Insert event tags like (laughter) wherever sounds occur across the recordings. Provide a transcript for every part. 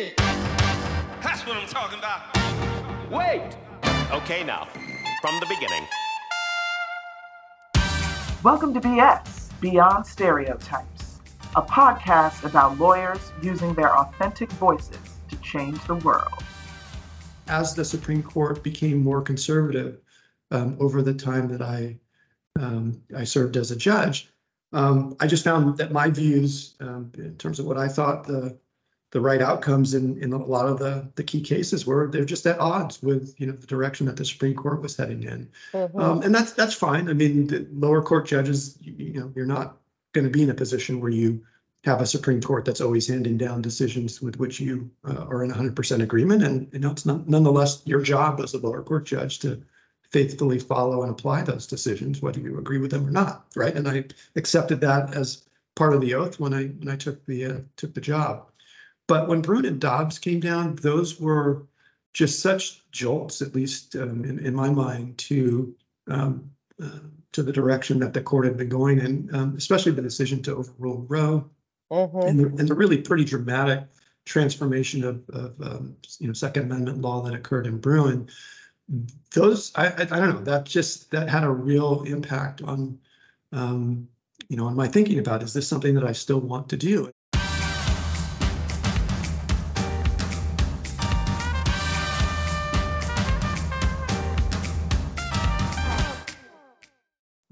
shit. That's what I'm talking about. Wait. Okay, now, from the beginning. Welcome to BS, Beyond Stereotypes, a podcast about lawyers using their authentic voices to change the world. As the Supreme Court became more conservative um, over the time that I um, I served as a judge, um, I just found that my views um, in terms of what I thought the the right outcomes in in a lot of the the key cases were they're just at odds with you know the direction that the Supreme Court was heading in, um, and that's that's fine. I mean, the lower court judges, you, you know, you're not going to be in a position where you have a Supreme Court that's always handing down decisions with which you uh, are in 100% agreement, and you know it's not nonetheless your job as a lower court judge to faithfully follow and apply those decisions, whether you agree with them or not, right? And I accepted that as part of the oath when I when I took the uh, took the job. But when Bruen and Dobbs came down, those were just such jolts, at least um, in, in my mind, to um, uh, to the direction that the court had been going, and um, especially the decision to overrule Roe, and, the, and the really pretty dramatic transformation of, of um, you know Second Amendment law that occurred in Bruen. Those I, I, I don't know that just that had a real impact on um, you know on my thinking about is this something that I still want to do?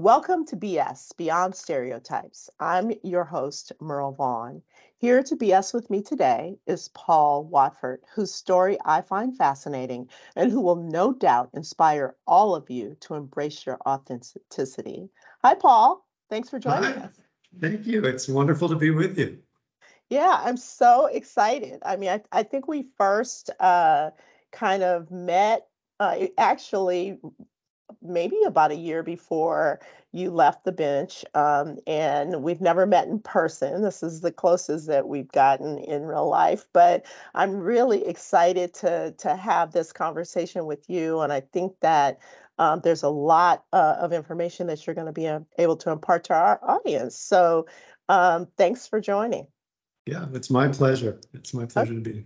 Welcome to BS Beyond Stereotypes. I'm your host, Merle Vaughn. Here to BS with me today is Paul Watford, whose story I find fascinating and who will no doubt inspire all of you to embrace your authenticity. Hi, Paul. Thanks for joining Hi. us. Thank you. It's wonderful to be with you. Yeah, I'm so excited. I mean, I, I think we first uh, kind of met uh, actually maybe about a year before you left the bench. Um, and we've never met in person. This is the closest that we've gotten in real life. But I'm really excited to to have this conversation with you. And I think that um, there's a lot uh, of information that you're going to be uh, able to impart to our audience. So um, thanks for joining. Yeah, it's my pleasure. It's my pleasure to be.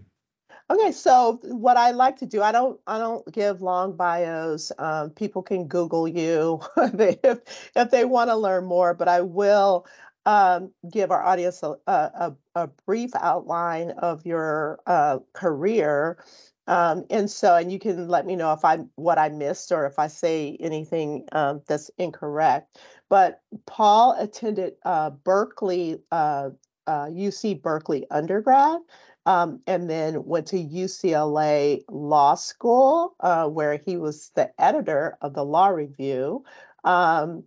Okay, so what I like to do, I don't, I don't give long bios. Um, people can Google you (laughs) if if they want to learn more, but I will um, give our audience a, a, a brief outline of your uh, career. Um, and so, and you can let me know if I what I missed or if I say anything um, that's incorrect. But Paul attended uh, Berkeley, uh, uh, UC Berkeley undergrad um, and then went to UCLA Law School, uh, where he was the editor of the Law Review. Um,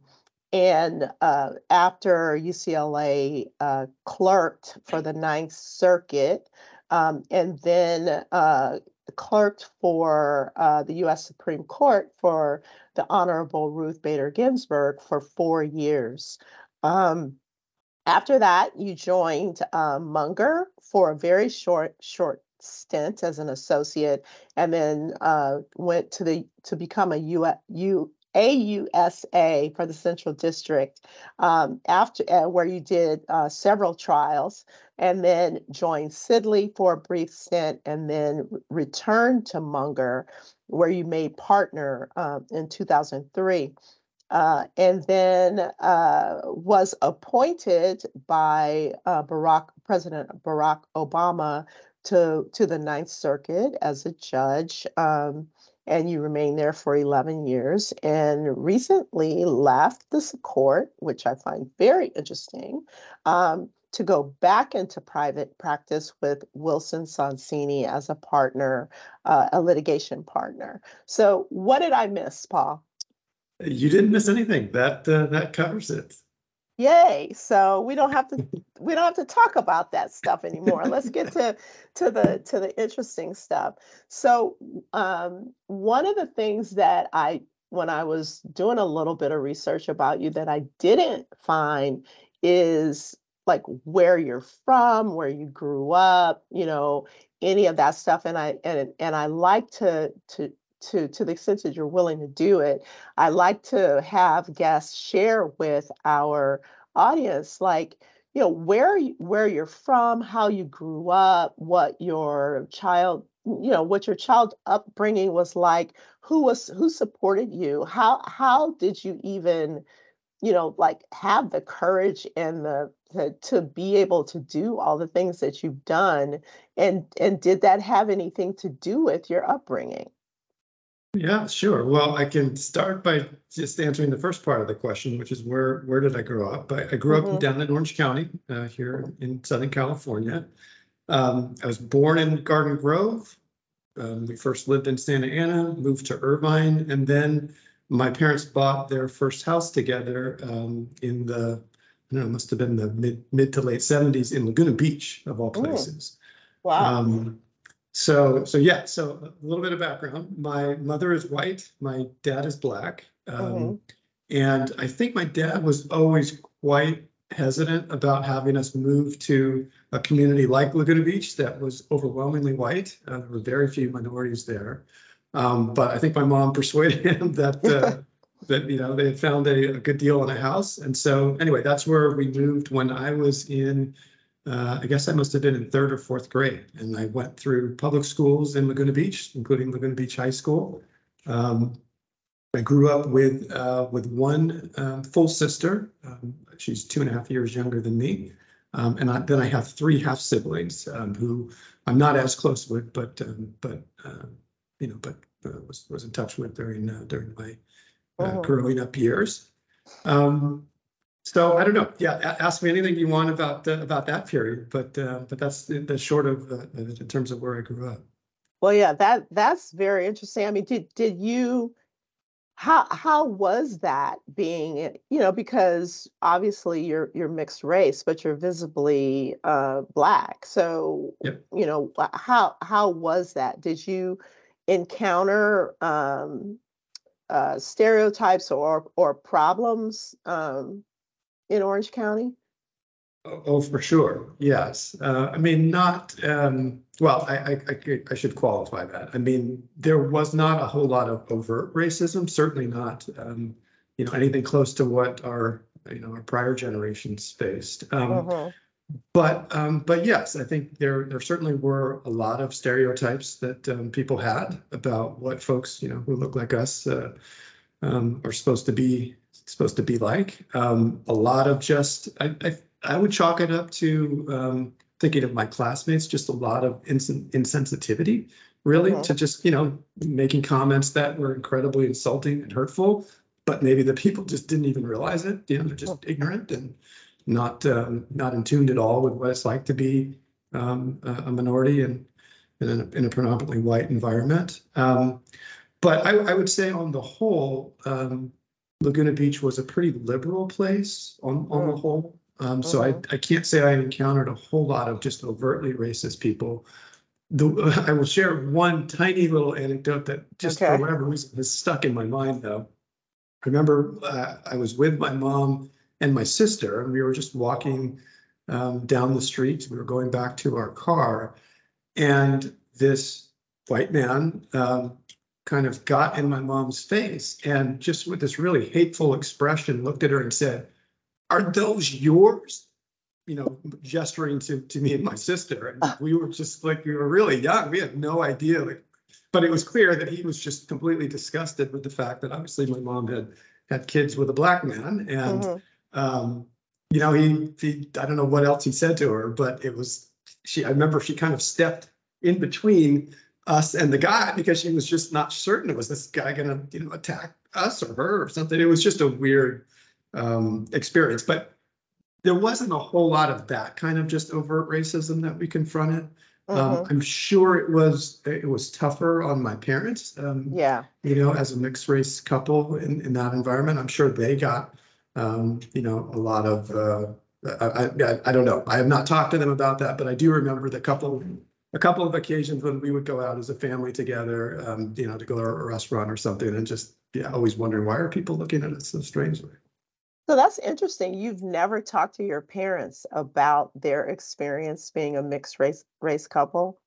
and uh, after UCLA uh, clerked for the Ninth Circuit, um, and then uh, clerked for uh, the US Supreme Court for the Honorable Ruth Bader Ginsburg for four years. Um, after that, you joined uh, Munger for a very short, short stint as an associate, and then uh, went to the to become a U, U AUSA for the Central District. Um, after uh, where you did uh, several trials, and then joined Sidley for a brief stint, and then returned to Munger, where you made partner um, in 2003 uh, and then uh, was appointed by uh, Barack President Barack Obama to to the Ninth Circuit as a judge. Um, and you remained there for 11 years and recently left this court, which I find very interesting, um, to go back into private practice with Wilson Sonsini as a partner, uh, a litigation partner. So, what did I miss, Paul? You didn't miss anything. That uh, that covers it. Yay. So we don't have to we don't have to talk about that stuff anymore. (laughs) Let's get to to the to the interesting stuff. So um one of the things that I when I was doing a little bit of research about you that I didn't find is like where you're from, where you grew up, you know, any of that stuff and I and and I like to to to to the extent that you're willing to do it i like to have guests share with our audience like you know, where where you're from, how you grew up, what your child, you know, what your child upbringing was like, who was who supported you, how how did you even, you know, like have the courage and the, the to be able to do all the things that you've done, and and did that have anything to do with your upbringing? Yeah, sure. Well, I can start by just answering the first part of the question, which is where where did I grow up? I, I grew Mhm. up down in Orange County, uh, here in Southern California. Um, I was born in Garden Grove. Um, we first lived in Santa Ana, moved to Irvine, and then my parents bought their first house together um, in the I don't know, it must have been the mid mid to late seventies in Laguna Beach, of all Mm. places. Wow. Um, so, so yeah, so a little bit of background. My mother is white, my dad is black. Um, Mhm. and I think my dad was always quite hesitant about having us move to a community like Laguna Beach that was overwhelmingly white. Uh, there were very few minorities there. Um, but I think my mom (laughs) persuaded him that, uh, (laughs) that, you know, they had found a, a good deal on a house. And so anyway, that's where we moved when I was in uh, I guess I must have been in third or fourth grade, and I went through public schools in Laguna Beach, including Laguna Beach High School. Um, I grew up with uh, with one um, full sister. Um, she's two and a half years younger than me, um, and I, then I have three half siblings um, who I'm not as close with, but um, but uh, you know, but uh, was was in touch with during uh, during my uh, Mhm. growing up years. Um, so I don't know. Yeah, ask me anything you want about uh, about that period, but uh, but that's the, the short of uh, in terms of where I grew up. Well, yeah, that that's very interesting. I mean, did did you how how was that being, you know, because obviously you're you're mixed race, but you're visibly uh black. So, Yep. you know, how how was that? Did you encounter um uh stereotypes or or problems um in Orange County? Oh, oh, for sure. Yes. Uh, I mean, not, um, well, I, I, I I should qualify that. I mean, there was not a whole lot of overt racism, certainly not, um, you know, anything close to what our, you know, our prior generations faced. Um, Mhm. But, um, but yes, I think there, there certainly were a lot of stereotypes that, um, people had about what folks, you know, who look like us, uh, um, are supposed to be, supposed to be like. Um, a lot of just, I, I, I would chalk it up to, um, thinking of my classmates, just a lot of insen- insensitivity, really, Mhm. to just, you know, making comments that were incredibly insulting and hurtful. But maybe the people just didn't even realize it, you know, they're just ignorant and not um, not in tune at all with what it's like to be um, a minority and in, in, a, in a predominantly white environment. Um, but I, I would say on the whole, um, Laguna Beach was a pretty liberal place on on the Mm. whole. Um, so I, I can't say I encountered a whole lot of just overtly racist people. The, (laughs) I will share one tiny little anecdote that just Okay. for whatever reason has stuck in my mind though. I remember uh, I was with my mom and my sister, and we were just walking um, down the street. We were going back to our car, and this white man um, kind of got in my mom's face and just with this really hateful expression looked at her and said, Are those yours? You know, gesturing to, to me and my sister. And we were just like, we were really young. We had no idea. Like, but it was clear that he was just completely disgusted with the fact that obviously my mom had had kids with a black man. And Mhm. um, you know, he, he, I don't know what else he said to her, but it was, she, I remember she kind of stepped in between us and the guy because she was just not certain. It was this guy gonna, you know, attack us or her or something? It was just a weird um, experience, but there wasn't a whole lot of that kind of just overt racism that we confronted. Um, Mhm. I'm sure it was, it was tougher on my parents. Um, Yeah. you know, as a mixed race couple in, in that environment, I'm sure they got, um, you know, a lot of, uh, I, I, I don't know. I have not talked to them about that, but I do remember the couple, a couple of occasions when we would go out as a family together, um, you know, to go to a restaurant or something and just, yeah, always wondering, why are people looking at us so strangely? So that's interesting. You've never talked to your parents about their experience being a mixed race race couple.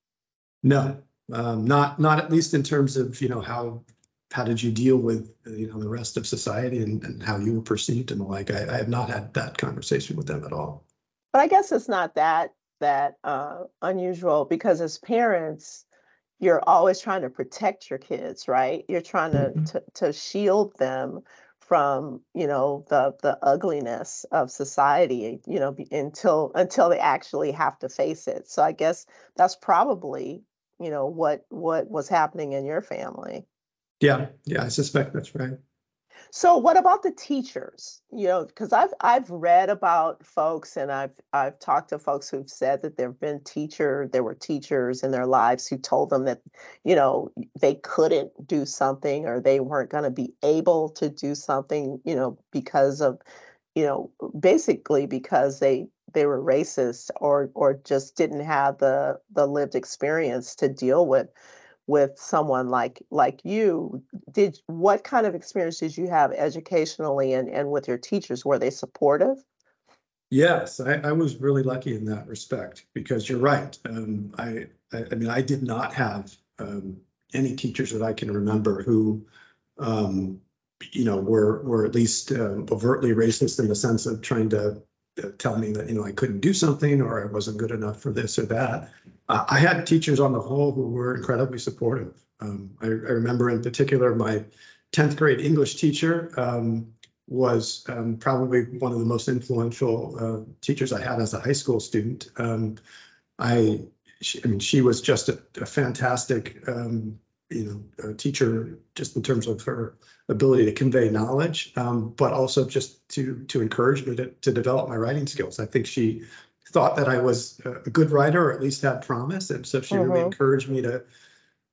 No, um, not, not at least in terms of, you know, how, how did you deal with, uh, you know, the rest of society and, and how you were perceived and the like. I, I have not had that conversation with them at all. But I guess it's not that that uh, unusual because as parents, you're always trying to protect your kids, right? You're trying to Mhm. to, to shield them from, you know, the the ugliness of society, you know, until until they actually have to face it. So I guess that's probably, you know, what what was happening in your family. Yeah, yeah, I suspect that's right. So what about the teachers? You know, because I've I've read about folks and I've I've talked to folks who've said that there've been teacher, there were teachers in their lives who told them that, you know, they couldn't do something or they weren't going to be able to do something, you know, because of, you know, basically because they they were racist or or just didn't have the the lived experience to deal with with someone like like you did what kind of experience did you have educationally and and with your teachers were they supportive Yes, I, I was really lucky in that respect because you're right. Um, I, I, I mean, I did not have um, any teachers that I can remember who, um, you know, were were at least uh, overtly racist in the sense of trying to uh, tell me that you know I couldn't do something or I wasn't good enough for this or that. Uh, I had teachers on the whole who were incredibly supportive. Um, I, I remember in particular my 10th grade English teacher. Um, was um, probably one of the most influential uh, teachers I had as a high school student. Um, I, she, I mean, she was just a, a fantastic, um, you know, teacher, just in terms of her ability to convey knowledge, um, but also just to to encourage me to to develop my writing skills. I think she thought that I was a good writer, or at least had promise, and so she really Mhm. encouraged me to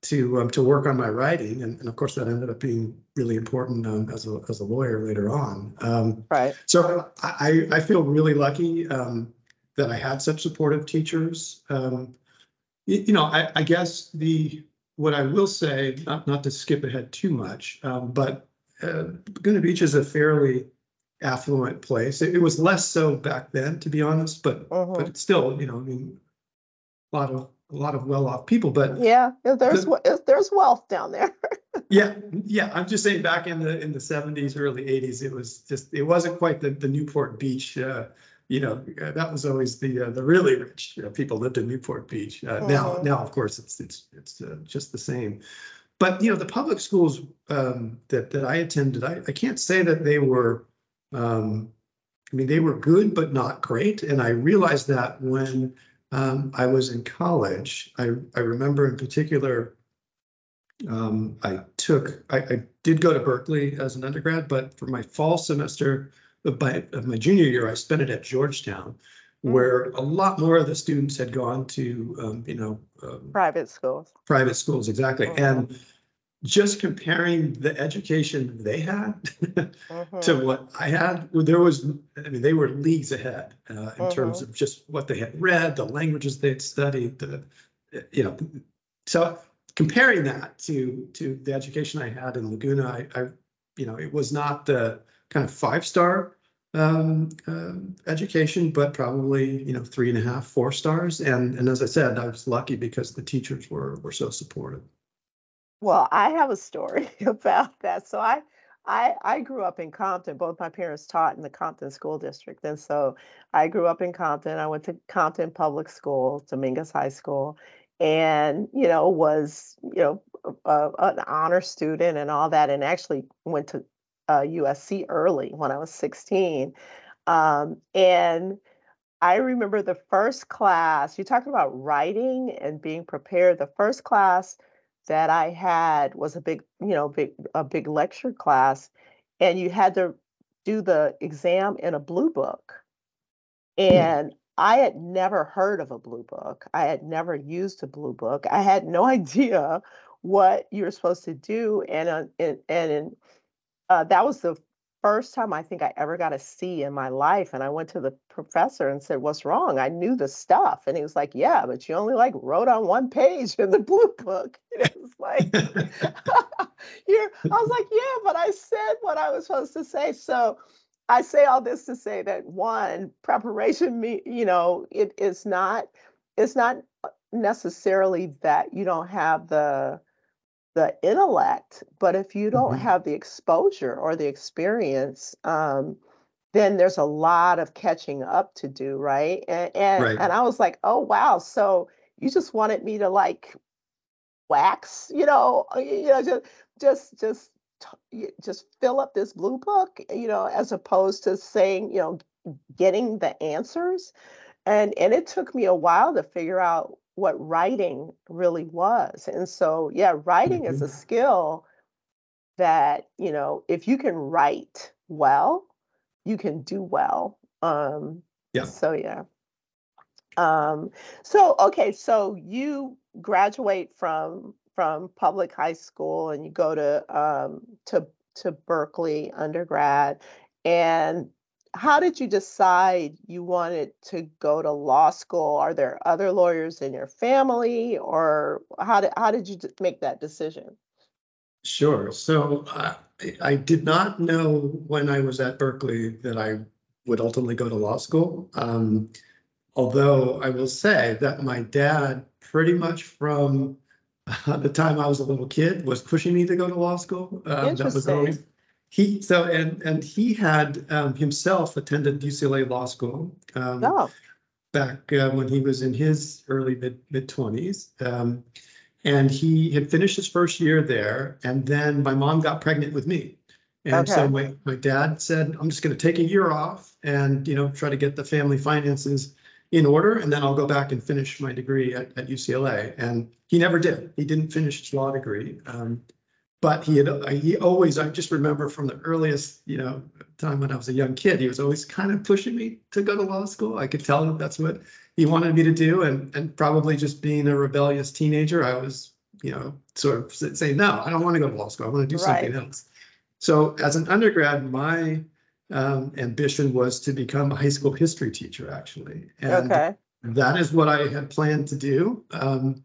to um, to work on my writing, and, and of course that ended up being really important um, as a as a lawyer later on. Um, right so I I feel really lucky um, that I had such supportive teachers. Um, you, you know, I, I guess the what I will say, not not to skip ahead too much, um, but uh, Laguna Beach is a fairly affluent place. It, it was less so back then, to be honest, but Mhm. but it's still, you know, I mean, a lot of a lot of well-off people, but yeah there's The- there's wealth down there (laughs) yeah, yeah, I'm just saying back in the in the seventies, early eighties, it was just it wasn't quite the the Newport Beach. Uh, you know, uh, that was always the uh, the really rich uh, people lived in Newport Beach. Uh, Now, Mhm. now of course it's it's it's uh, just the same. But you know, the public schools um, that that I attended, I, I can't say that they were. Um, I mean, they were good, but not great. And I realized that when um, I was in college. I I remember in particular um, I took, I, I did go to Berkeley as an undergrad, but for my fall semester of my, of my junior year, I spent it at Georgetown, where a lot more of the students had gone to, um, you know, um, private schools private schools, exactly. Mhm. And just comparing the education they had (laughs) to what I had, there was, I mean, they were leagues ahead uh, in terms Mhm. of just what they had read, the languages they'd studied, the, you know, so comparing that to to the education I had in Laguna, I, I you know, it was not the kind of five star um, um, education, but probably you know three and a half, four stars. And and as I said, I was lucky because the teachers were were so supportive. Well, I have a story (laughs) about that. So I I I grew up in Compton. Both my parents taught in the Compton School District. And so I grew up in Compton. I went to Compton Public School, Dominguez High School, and you know, was, you know, a, an honor student and all that, and actually went to uh, USC early when I was 16. Um, and I remember the first class, you're talking about writing and being prepared. The first class that I had was a big, you know, big a big lecture class, and you had to do the exam in a blue book. And I had never heard of a blue book. I had never used a blue book. I had no (laughs) idea what you were supposed to do. And uh, and and in, uh, that was the first time I think I ever got a C in my life. And I went to the professor and said, "What's wrong? I knew the stuff." And he was like, "Yeah, but you only like wrote on one page in the blue book." (laughs) And it was like, (laughs) (laughs) you're, I was like, "Yeah, but I said what I was supposed to say." So I say all this to say that one preparation, me, you know, it is not, it's not necessarily that you don't have the the intellect, but if you don't Mhm. have the exposure or the experience, um, then there's a lot of catching up to do, right? And and, Right. and I was like, oh wow, so you just wanted me to like wax, you know, uh, you know, just just just just fill up this blue book, you know, as opposed to saying, you know, getting the answers. And and it took me a while to figure out what writing really was. And so, yeah, writing is a skill that, you know, if you can write well, you can do well. Um, Yeah. So yeah. Um, so okay, so you graduate from from public high school and you go to um to to Berkeley undergrad. And how did you decide you wanted to go to law school? Are there other lawyers in your family or how did how did you make that decision? Sure. So uh, I, did not know when I was at Berkeley that I would ultimately go to law school. Um, although I will say that my dad, pretty much from uh, (laughs) the time I was a little kid, was pushing me to go to law school. Um, that was always. He. So and and he had um, himself attended UCLA Law School. Um, Oh, back uh, when he was in his early mid mid twenties. Um, and he had finished his first year there, and then my mom got pregnant with me. And so my, my dad said, I'm just going to take a year off and, you know, try to get the family finances in order, and then I'll go back and finish my degree at, at UCLA. And he never did. He didn't finish his law degree. Um, but he had, he always, I just remember from the earliest, you know, time when I was a young kid, he was always kind of pushing me to go to law school. I could tell him that's what he wanted me to do. And, and probably just being a rebellious teenager, I was, you know, sort of saying, no, I don't want to go to law school. I want to do something else. So as an undergrad, my um, ambition was to become a high school history teacher, actually. And okay. that is what I had planned to do. Um,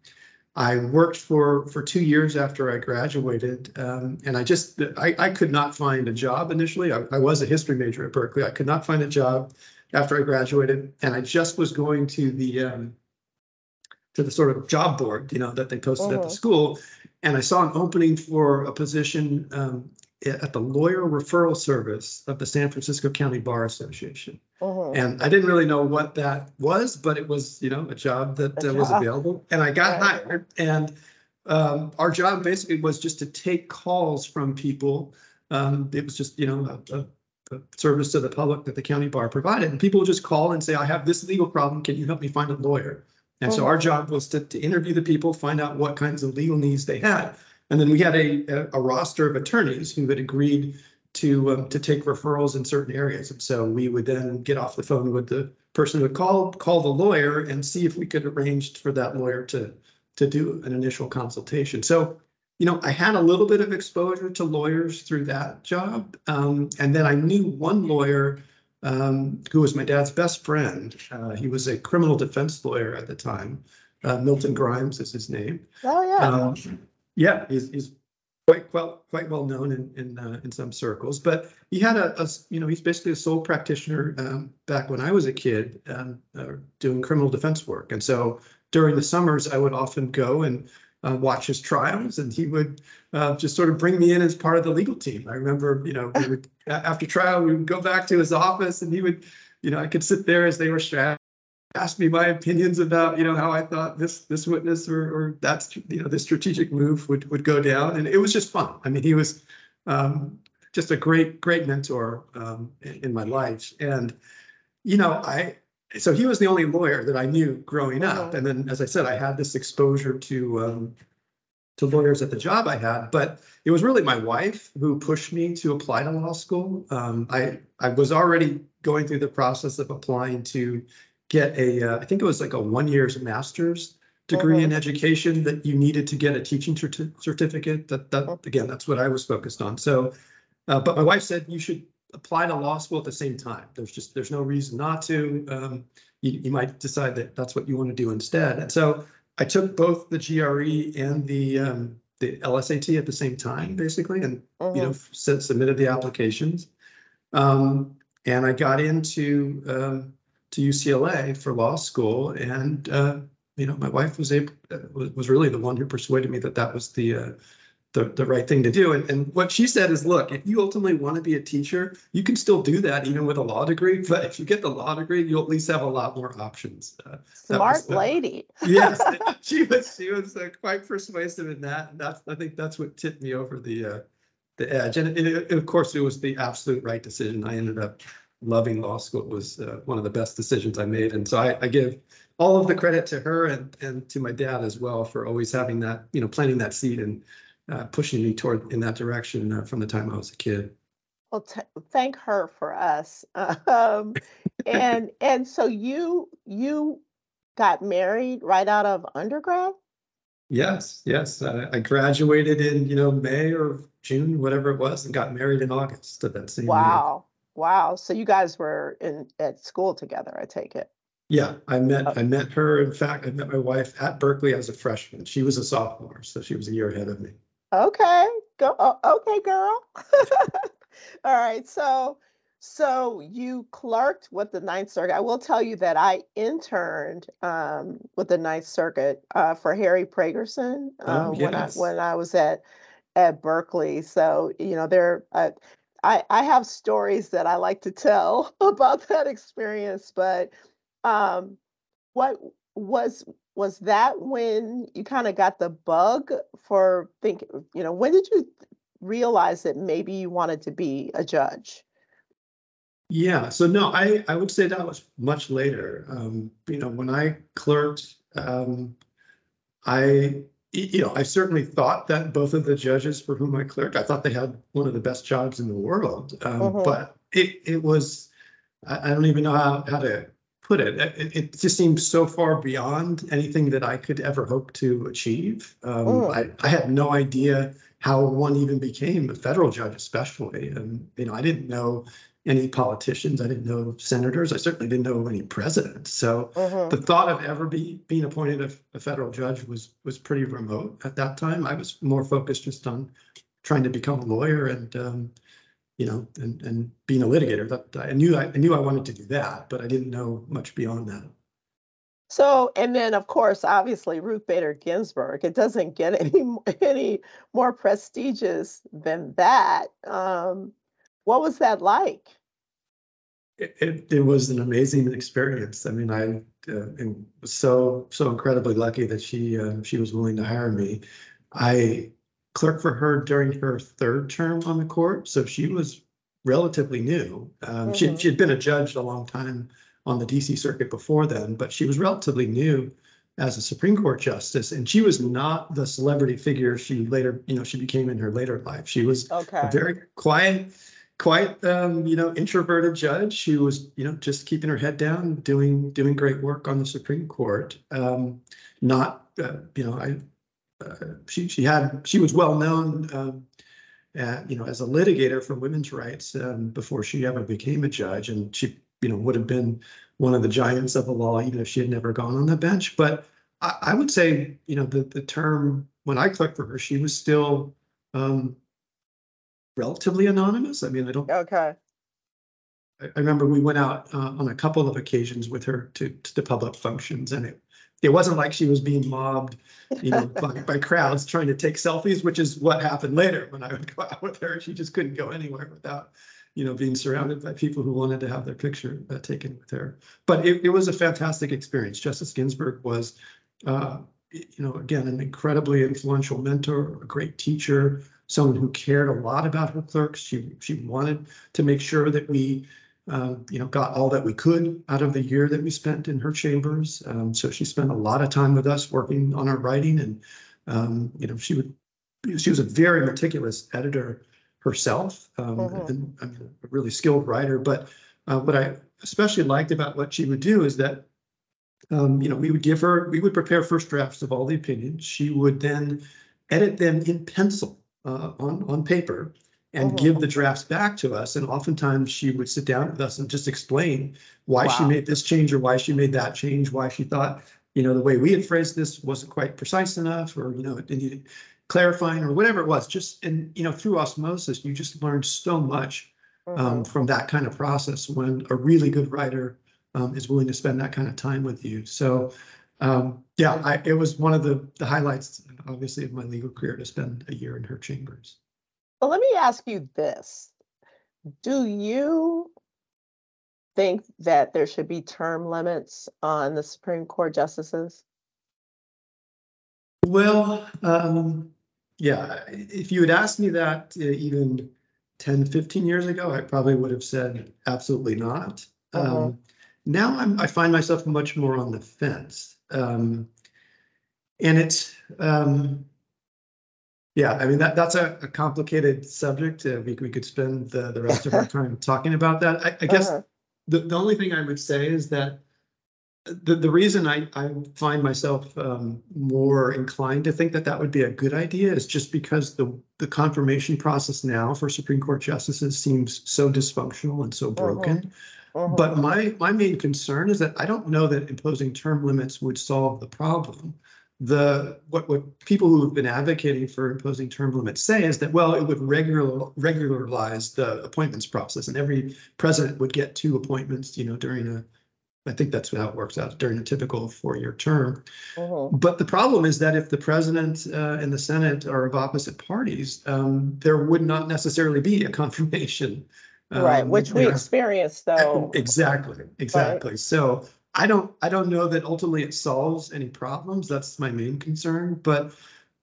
I worked for for two years after I graduated, um, and I just I, I could not find a job initially. I, I was a history major at Berkeley. I could not find a job after I graduated, and I just was going to the um, to the sort of job board, you know, that they posted at the Mhm. school, and I saw an opening for a position um, at the lawyer referral service of the San Francisco County Bar Association. mhm. And I didn't really know what that was, but it was, you know, a job that A uh, was available. And I got Right. hired. And um, our job basically was just to take calls from people. Um, it was just, you know, a, a, service to the public that the county bar provided. And people would just call and say, I have this legal problem. Can you help me find a lawyer? And so our Mhm. job was to, to interview the people, find out what kinds of legal needs they had. And then we had a, a, roster of attorneys who had agreed to, um, to take referrals in certain areas. And so we would then get off the phone with the person who would call, call the lawyer and see if we could arrange for that lawyer to, to do an initial consultation. So, you know, I had a little bit of exposure to lawyers through that job. Um, and then I knew one lawyer um, who was my dad's best friend. Uh, he was a criminal defense lawyer at the time. Uh, Milton Grimes is his name. Oh, yeah. Yeah, he's, he's quite well, quite well known in, in, uh, in some circles, but he had a, a you know, he's basically a sole practitioner, um, back when I was a kid, um, uh, doing criminal defense work. And so during the summers, I would often go and, uh, watch his trials and he would, uh, just sort of bring me in as part of the legal team. I remember, you know, would, after trial, we would go back to his office and he would, you know, I could sit there as they were strapped asked me my opinions about, you know, how I thought this, this witness or, or that's, you know, this strategic move would, would go down. And it was just fun. I mean, he was, um, just a great, great mentor, um, in, in my life. And, you know, I, so he was the only lawyer that I knew growing up. And then, as I said, I had this exposure to, um, to lawyers at the job I had, but it was really my wife who pushed me to apply to law school. Um, I, I was already going through the process of applying to get a, uh, I think it was like a one year's master's degree in education that you needed to get a teaching certi- certificate. That, that, again, that's what I was focused on. So, uh, but my wife said you should apply to law school at the same time. There's just, there's no reason not to. Um, you, you might decide that that's what you want to do instead. And so I took both the GRE and the, um, the LSAT at the same time, basically, and you know, Mhm. submitted the applications. Um, and I got into, um, to UCLA for law school and, uh, you know, my wife was able, uh, was, was really the one who persuaded me that that was the, uh, the, the right thing to do. And, and what she said is, look, if you ultimately want to be a teacher, you can still do that even with a law degree. (laughs) But if you get the law degree, you'll at least have a lot more options. Uh, Smart the- lady. (laughs) yes, (laughs) she was she was uh, quite persuasive in that. And that's I think that's what tipped me over the uh, the edge. And it, it- of course, it was the absolute right decision. I ended up loving law school. Was uh, one of the best decisions I made. And so I, I give all of the credit to her and and to my dad as well for always having that you know planting that seed and uh, pushing me toward in that direction uh, from the time I was a kid. Well, t- thank her for us. (laughs) Um, and (laughs) and so you you got married right out of undergrad. Yes, yes. I, I graduated in you know May or June, whatever it was, and got married in August of that same year. Wow, wow. So you guys were in at school together. I take it. Yeah, I Oh. met, I met her, in fact, I met my wife at Berkeley as a freshman. She was a sophomore, so she was a year ahead of me. Okay, go. oh, okay, girl. (laughs) All right. So so you clerked with the Ninth Circuit. I will tell you that I interned um, with the Ninth Circuit uh, for Harry Pregerson uh, Oh, when I when I was at at Berkeley. So you know there. Uh, I, I have stories that I like to tell (laughs) about that experience, but um, what was was that when you kind of got the bug for thinking? you know when did you realize that maybe you wanted to be a judge Yeah, so no, I, I would say that was much later. Um, you know, when I clerked, um, I, you know, I certainly thought that both of the judges for whom I clerked, I thought they had one of the best jobs in the world. Um, Mhm. but it, it was, I, I don't even know how, how to put it. It, it just seemed so far beyond anything that I could ever hope to achieve. Um, Mm. I, I had no idea how one even became a federal judge, especially. And, you know, I didn't know any politicians. I didn't know senators. I certainly didn't know any presidents. So Mhm. the thought of ever be, being appointed a, a federal judge was, was pretty remote at that time. I was more focused just on trying to become a lawyer and, um, you know, and, and being a litigator. That I knew, I, I knew I wanted to do that, but I didn't know much beyond that. so and then of course obviously ruth bader ginsburg it doesn't get (laughs) any any more prestigious than that um what was that like It, it, it was an amazing experience. I mean, I uh, am so, so incredibly lucky that she, uh, she was willing to hire me. I clerked for her during her third term on the court, so she was relatively new. Um, she, Mhm. she had been a judge a long time on the DC circuit before then, but she was relatively new as a Supreme Court justice, and she was not the celebrity figure she later, you know, she became in her later life. She was okay a very quiet, quite um, you know, introverted judge who was, you know, just keeping her head down, doing doing great work on the Supreme Court. Um, not, uh, you know, I uh, she she had she was well known, um, uh, you know, as a litigator for women's rights um, before she ever became a judge, and she, you know, would have been one of the giants of the law even if she had never gone on the bench. But I, I would say, you know, the the term when I clerked for her, she was still. Um, relatively anonymous. I mean, I don't, I, okay I remember we went out uh, on a couple of occasions with her to, to the public functions and it, it wasn't like she was being mobbed, you know, (laughs) by, by crowds trying to take selfies, which is what happened later when I would go out with her. She just couldn't go anywhere without, you know, being surrounded by people who wanted to have their picture uh, taken with her. But it, it was a fantastic experience. Justice Ginsburg was, uh, you know, again, an incredibly influential mentor, a great teacher, someone who cared a lot about her clerks. She she wanted to make sure that we, um, you know, got all that we could out of the year that we spent in her chambers. Um, so she spent a lot of time with us working on our writing, and um, you know, she would she was a very meticulous editor herself, um, Mhm. and I mean, a really skilled writer. But uh, what I especially liked about what she would do is that um, you know, we would give her, we would prepare first drafts of all the opinions. She would then edit them in pencil uh, on, on paper and Mhm. give the drafts back to us. And oftentimes she would sit down with us and just explain why she made this change or why she made that change, why she thought, you know, the way we had phrased this wasn't quite precise enough, or, you know, it needed clarifying or whatever it was. Just, and, you know, through osmosis, you just learned so much um, Mhm. from that kind of process when a really good writer um, is willing to spend that kind of time with you. So Um, yeah, I, it was one of the, the highlights, obviously, of my legal career to spend a year in her chambers. Well, let me ask you this. Do you think that there should be term limits on the Supreme Court justices? Well, um, yeah, if you had asked me that uh, even 10, 15 years ago, I probably would have said absolutely not. Uh-huh. Um, now I'm, I find myself much more on the fence. Um, and it's, um, yeah, I mean, that, that's a, a complicated subject. Uh, we, we could spend the, the rest of our (laughs) time talking about that. I, I guess Uh-huh. the, the only thing I would say is that the, the reason I, I find myself um, more inclined to think that that would be a good idea is just because the, the confirmation process now for Supreme Court justices seems so dysfunctional and so broken. Mhm. But my, my main concern is that I don't know that imposing term limits would solve the problem. The, what, what people who have been advocating for imposing term limits say is that, well, it would regular, regularize the appointments process and every president would get two appointments, you know, during a, I think that's how it works out, during a typical four-year term. Mhm. But the problem is that if the president uh, and the Senate are of opposite parties, um, there would not necessarily be a (laughs) confirmation. Right, um, which we experienced (laughs) though. Exactly, exactly. So I don't, I don't know that ultimately it solves any problems. That's my main concern. But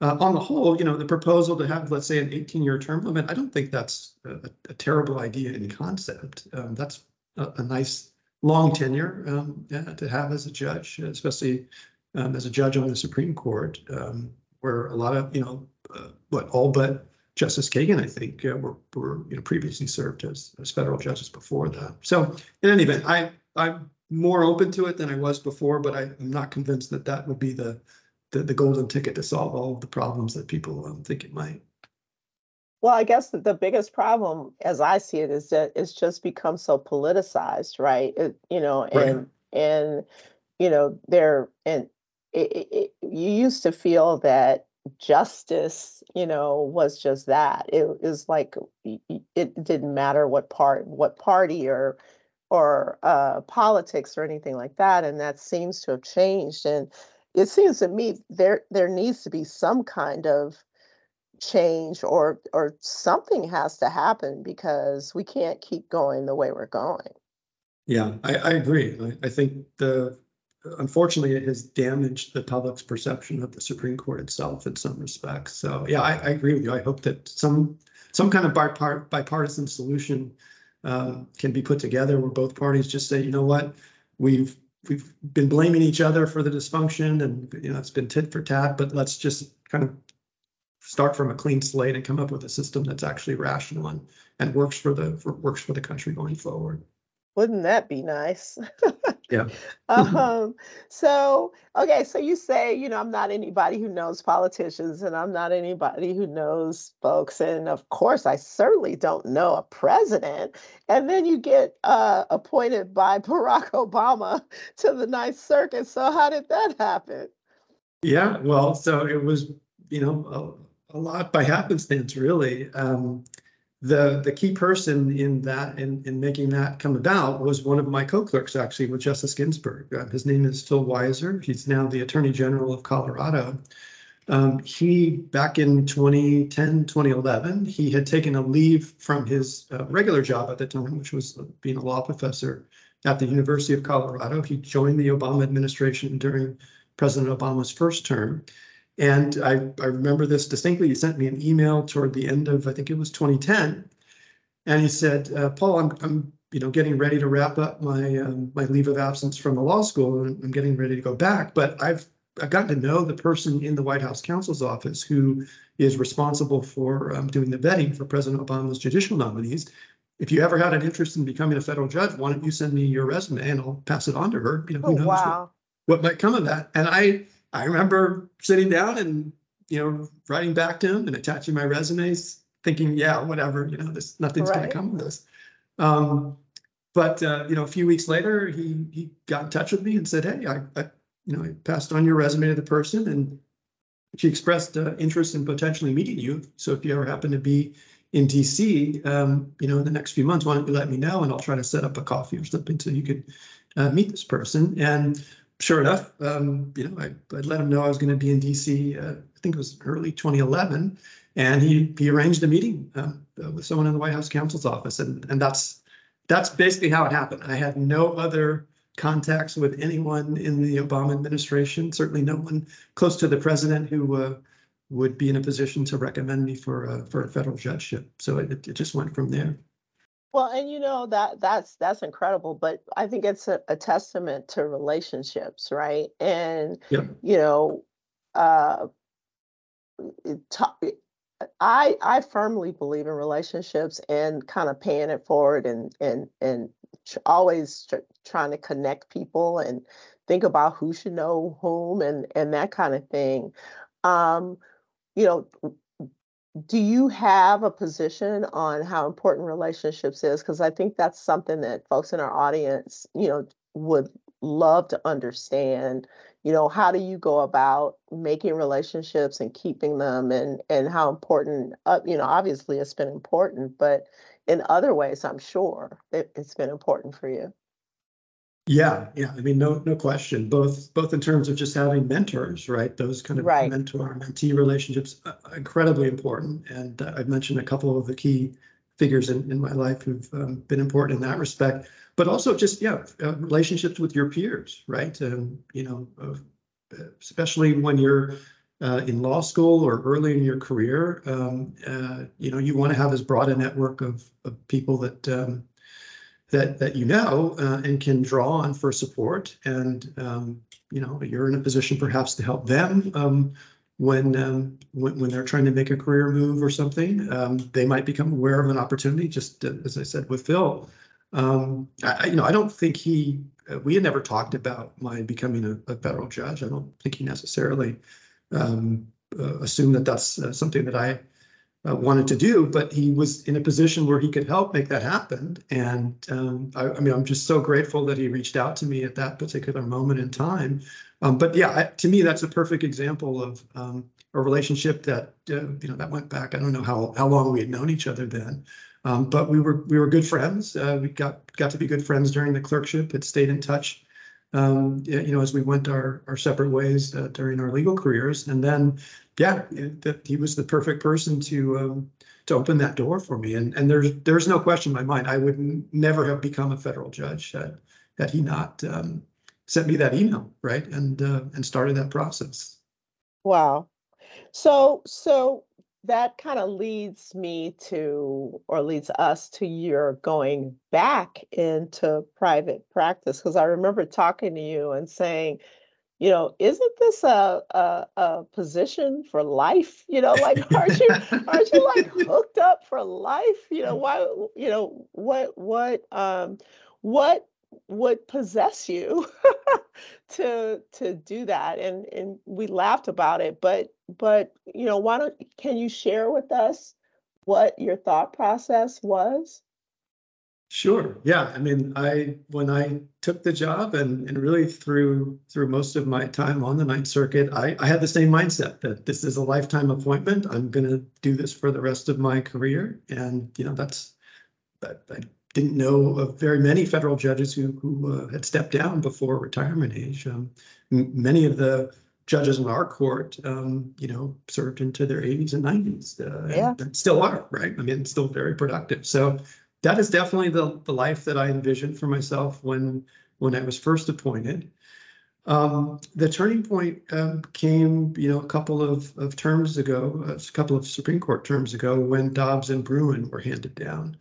uh, on the whole, you know, the proposal to have, let's say, an 18-year term limit, I don't think that's a, a terrible idea in concept. Um, that's a, a nice long tenure um, yeah, to have as a judge, especially um, as a judge on the Supreme Court, um, where a lot of, you know, uh, what all but Justice Kagan, I think, uh, were, were, you know, previously served as, as federal judges before that. So in any event, I, I'm more open to it than I was before, but I, I'm not convinced that that would be the, the, the golden ticket to solve all of the problems that people um, think it might. Well, I guess the biggest problem, as I see it, is that it's just become so politicized, right? It, you know, Right. and and you know, there and it, it, you used to feel that justice, you know, was just that. It is like it didn't matter what part, what party or or uh, politics or anything like that, and that seems to have changed. And it seems to me there there needs to be some kind of change or or something has to happen because we can't keep going the way we're going. Yeah, I, I agree. I, I think the, unfortunately, it has damaged the public's perception of the Supreme Court itself in some respects. So, yeah, I, I agree with you. I hope that some, some kind of bipart, bipartisan solution um, can be put together where both parties just say, you know what, we've, we've been blaming each other for the dysfunction and, you know, it's been tit for tat, but let's just kind of start from a clean slate and come up with a system that's actually rational and, and works for the, for, works for the country going forward. Wouldn't that be nice? Yeah. (laughs) um, so okay, so you say, you know, I'm not anybody who knows politicians and I'm not anybody who knows folks. And of course, I certainly don't know a president. And then you get uh, appointed by (laughs) Barack Obama to the Ninth Circuit. So how did that happen? Yeah, well, so it was, you know, a, a lot by happenstance, really. Um, the the key person in that in in making that come about was one of my co-clerks actually with Justice Ginsburg. Uh, his name is Phil Weiser. He's now the Attorney General of Colorado. Um, he back in 2010, 2011, he had taken a leave from his uh, regular job at the time, which was being a law professor at the University of Colorado. He joined the Obama administration during President Obama's first term. And I, I remember this distinctly. He sent me an email toward the end of, I think it was 2010. And he said, uh, Paul, I'm, I'm, you know, getting ready to wrap up my, um, my leave of absence from the law school and I'm getting ready to go back. But I've, I've gotten to know the person in the White House counsel's office who is responsible for um, doing the vetting for President Obama's judicial nominees. If you ever had an interest in becoming a federal judge, why don't you send me your resume and I'll pass it on to her? You know, Oh, who knows what- wow. what might come of that. And I, I remember sitting down and, you know, writing back to him and attaching my resumes, thinking, yeah, whatever, you know, this, nothing's gonna come of this. Um, but, uh, you know, a few weeks later, he, he got in touch with me and said, hey, I, I, you know, I passed on your resume to the person and she expressed uh, interest in potentially meeting you. So if you ever happen to be in DC, um, you know, in the next few months, why don't you let me know and I'll try to set up a coffee or something so you could uh, meet this person. And sure enough, um, you know, I, I let him know I was going to be in DC. Uh, I think it was early 2011, and he he arranged a meeting uh, uh, with someone in the White House counsel's office, and and that's that's basically how it happened. I had no other contacts with anyone in the Obama administration. Certainly, no one close to the president who uh, would be in a position to recommend me for uh, for a federal judgeship. So it, it just went from there. Well, and you know that that's that's incredible, but I think it's a, a testament to relationships, right? And you know, uh, it- I I firmly believe in relationships and kind of paying it forward and and and tr- always tr- trying to connect people and think about who should know whom and and that kind of thing. Um, you know, do you have a position on how important relationships is? Because I think that's something that folks in our audience, you know, would love to understand. You know, how do you go about making relationships and keeping them, and and how important? Uh, you know, obviously it's been important, but in other ways, I'm sure it, it's been important for you. Yeah, yeah. I mean, no, no question. Both, both in terms of just having mentors, right? Those kind of Right. mentor-mentee relationships, uh, incredibly important. And uh, I've mentioned a couple of the key figures in, in my life who've um, been important in that respect. But also just, yeah, uh, relationships with your peers, right? Um, you know, uh, especially when you're uh, in law school or early in your career, um, uh, you know, you want to have as broad a network of, of people that um, that that you know uh, and can draw on for support and um, you know you're in a position perhaps to help them um, when, um, when when they're trying to make a career move or something um, they might become aware of an opportunity just uh, as i said with phil. Um, I, you know i don't think he uh, we had never talked about my becoming a, a federal judge. I don't think he necessarily um, uh, assumed that that's uh, something that i uh, wanted to do, but he was in a position where he could help make that happen. And um, I, I mean, I'm just so grateful that he reached out to me at that particular moment in time. Um, but yeah, I, to me, that's a perfect example of um, a relationship that uh, you know that went back. I don't know how how long we had known each other then, um, but we were we were good friends. Uh, we got got to be good friends during the clerkship. Had stayed in touch. Um, you know, as we went our our separate ways uh, during our legal careers, and then yeah, that he was the perfect person to um, to open that door for me. And and there's there's no question in my mind. I would n- never have become a federal judge had had he not um, sent me that email, right? And uh, and started that process. Wow. So so that kind of leads me to or leads us to your going back into private practice because I remember talking to you and saying, you know, isn't this a, a a position for life? You know, like (laughs) aren't you aren't you like hooked up for life? You know, why you know, what what um what would possess you (laughs) to to do that and and we laughed about it but but you know why don't can you share with us what your thought process was Sure. Yeah. I mean, I when I took the job and and really through through most of my time on the Ninth Circuit, I, I had the same mindset that this is a lifetime appointment. I'm going to do this for the rest of my career, and you know that's that I didn't know of very many federal judges who who uh, had stepped down before retirement age. Um, m- many of the judges in our court, um, you know, served into their 80s and 90s, uh, Yeah. and still are, right? I mean, still very productive. So that is definitely the the life that I envisioned for myself when when I was first appointed. Um, the turning point um, came, you know, a couple of of terms ago, a couple of Supreme Court terms ago, when Dobbs and Bruen were handed down,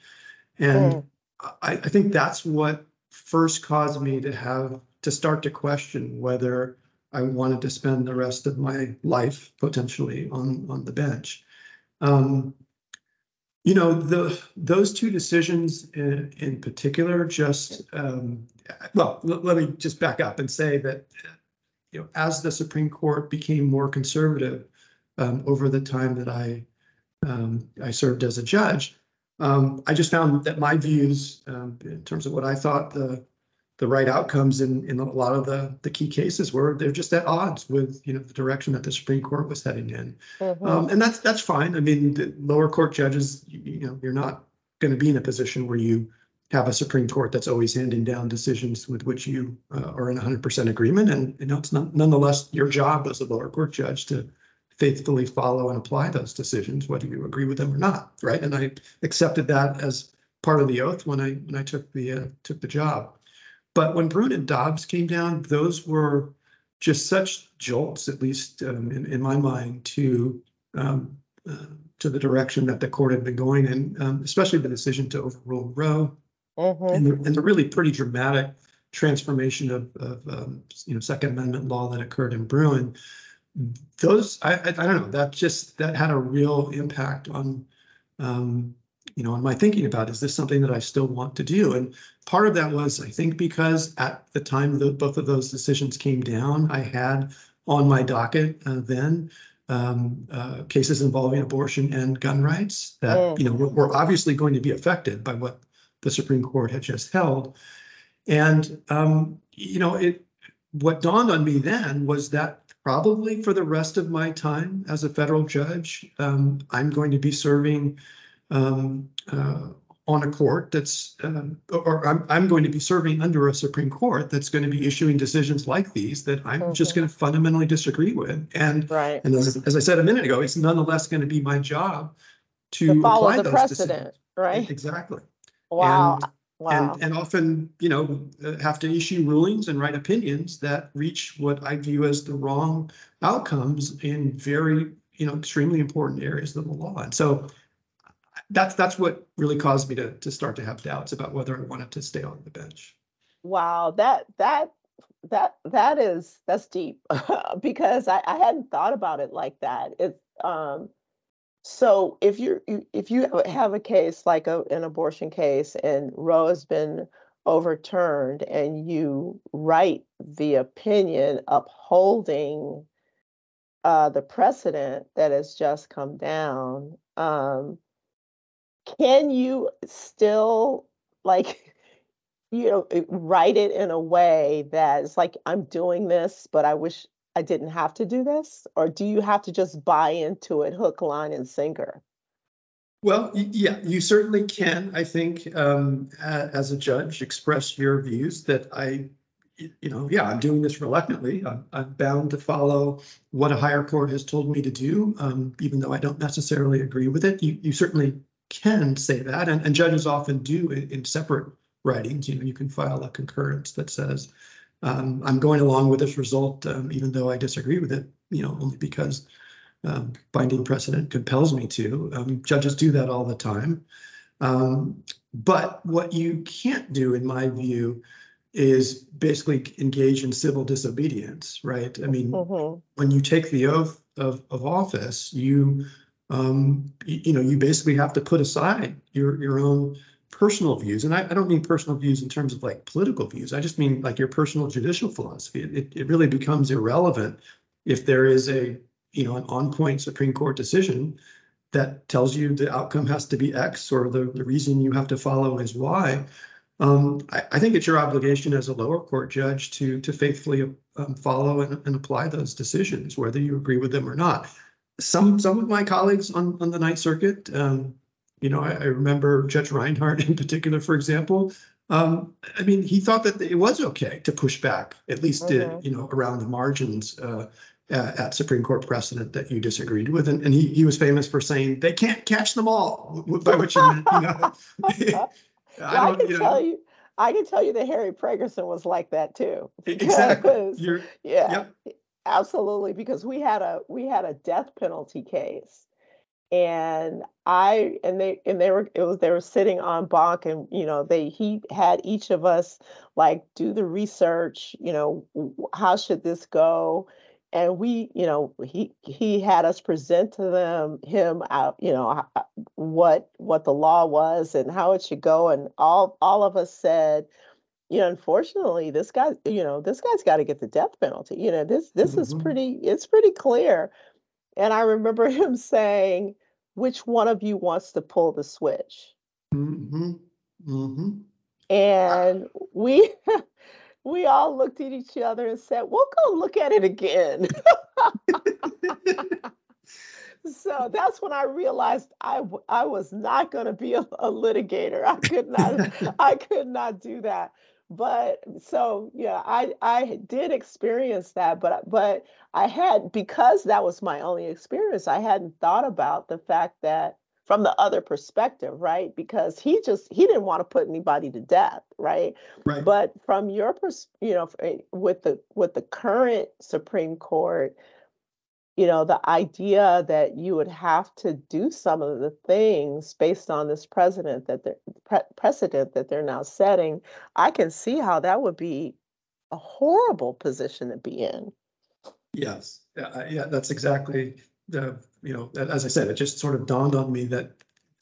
and I, I think that's what first caused me to have to start to question whether I wanted to spend the rest of my life potentially on on the bench. Um, you know, the those two decisions in, in particular just um, well, l- let me just back up and say that you know, as the Supreme Court became more conservative um, over the time that I um, I served as a judge, um, I just found that my views um, in terms of what I thought the the right outcomes in in a lot of the the key cases were they're just at odds with you know the direction that the Supreme Court was heading in. Mhm. Um, and that's, that's fine. I mean, the lower court judges, you, you know, you're not going to be in a position where you have a Supreme Court that's always handing down decisions with which you uh, are in 100% agreement. And you know, it's not, nonetheless your job as a lower court judge to faithfully follow and apply those decisions, whether you agree with them or not, right? And I accepted that as part of the oath when I when I took the uh, took the job. But when Bruen and Dobbs came down, those were just such jolts, at least um, in, in my mind, to um, uh, to the direction that the court had been going in, um, especially the decision to overrule Roe Mhm. and the, and the really pretty dramatic transformation of, of um, you know Second Amendment law that occurred in Bruen. Those I, I I don't know that just that had a real impact on um, you know on my thinking about is this something that I still want to do and part of that was I think because at the time that both of those decisions came down I had on my docket uh, then um, uh, cases involving abortion and gun rights that Mm. you know were, were obviously going to be affected by what the Supreme Court had just held. And, um, you know, it, what dawned on me then was that probably for the rest of my time as a federal judge, um, I'm going to be serving um, uh, on a court that's, um, or I'm, I'm going to be serving under a Supreme Court that's going to be issuing decisions like these that I'm just Mhm. going to fundamentally disagree with. And, Right. and as, as I said a minute ago, it's nonetheless going to be my job to To follow the those decisions. precedent, right? Exactly. Wow. And- Wow. And, and often, you know, uh, have to issue rulings and write opinions that reach what I view as the wrong outcomes in very, you know, extremely important areas of the law. And so that's, that's what really caused me to, to start to have doubts about whether I wanted to stay on the bench. Wow, that that that that is that's deep (laughs) because I, I hadn't thought about it like that. It's um so if you're if you have- have a case like a, an abortion case and Roe has been overturned and you write the opinion upholding uh, the precedent that has just come down, um, can you still like (laughs) you know write it in a way that it's like i'm doing this but i wish i didn't have to do this or do you have to just buy into it hook line and sinker Well, yeah, you certainly can, I think, um, as a judge, express your views that I, you know, yeah, I'm doing this reluctantly. I'm, I'm bound to follow what a higher court has told me to do, um, even though I don't necessarily agree with it. You, you certainly can say that, and, and judges often do in, in separate writings. You know, you can file a concurrence that says, um, I'm going along with this result, um, even though I disagree with it, you know, only because um, binding precedent compels me to. Um, judges do that all the time. Um, but what you can't do, in my view, is basically engage in civil disobedience, right? I mean, Mhm. when you take the oath of, of office, you, um, you, you know, you basically have to put aside your, your own personal views. And I, I don't mean personal views in terms of like political views. I just mean like your personal judicial philosophy. It, it, really becomes irrelevant if there is a, you know, an on-point Supreme Court decision that tells you the outcome has to be X or the, the reason you have to follow is Y. Um, I, I think it's your obligation as a lower court judge to, to faithfully um, follow and, and apply those decisions, whether you agree with them or not. Some, some of my colleagues on, on the Ninth Circuit, um, you know, I, I remember Judge Reinhardt (laughs) in particular, for example. Um, I mean, he thought that it was okay to push back, at least, Mhm. you know, around the margins uh, at, at Supreme Court precedent that you disagreed with. And, and he, he was famous for saying they can't catch them all, by which he meant, you know. (laughs) I (laughs) I, can you tell you i can tell you that harry pregerson was like that too exactly. yeah Yep. absolutely because we had a we had a death penalty case and i and they and they were it was they were sitting en banc and you know they he had each of us like do the research you know how should this go and we you know he he had us present to them him out you know ho- what what the law was and how it should go and all all of us said you know, unfortunately, this guy, you know, this guy's got to get the death penalty. You know, this this is Mhm. pretty, it's pretty clear. And I remember (laughs) him saying, "Which one of you wants to pull the switch?" Mm-hmm. Mm-hmm. And we (laughs) we all looked at each other and said, "We'll go look at it again." (laughs) so that's when I realized I I was not going to be a, a litigator. I could not I could not do that. But so yeah, I I did experience that, but but I had because that was my only experience. I hadn't thought about the fact that from the other perspective, right? Because he just he didn't want to put anybody to death, right? Right. But from your pers, you know, eh, with the with the current Supreme Court, you know, the idea that you would have to do some of the things based on this precedent that they're pre- precedent that they're now setting, I can see how that would be a horrible position to be in. Yes, yeah, yeah, that's exactly the, you know, as I said, it just sort of dawned on me that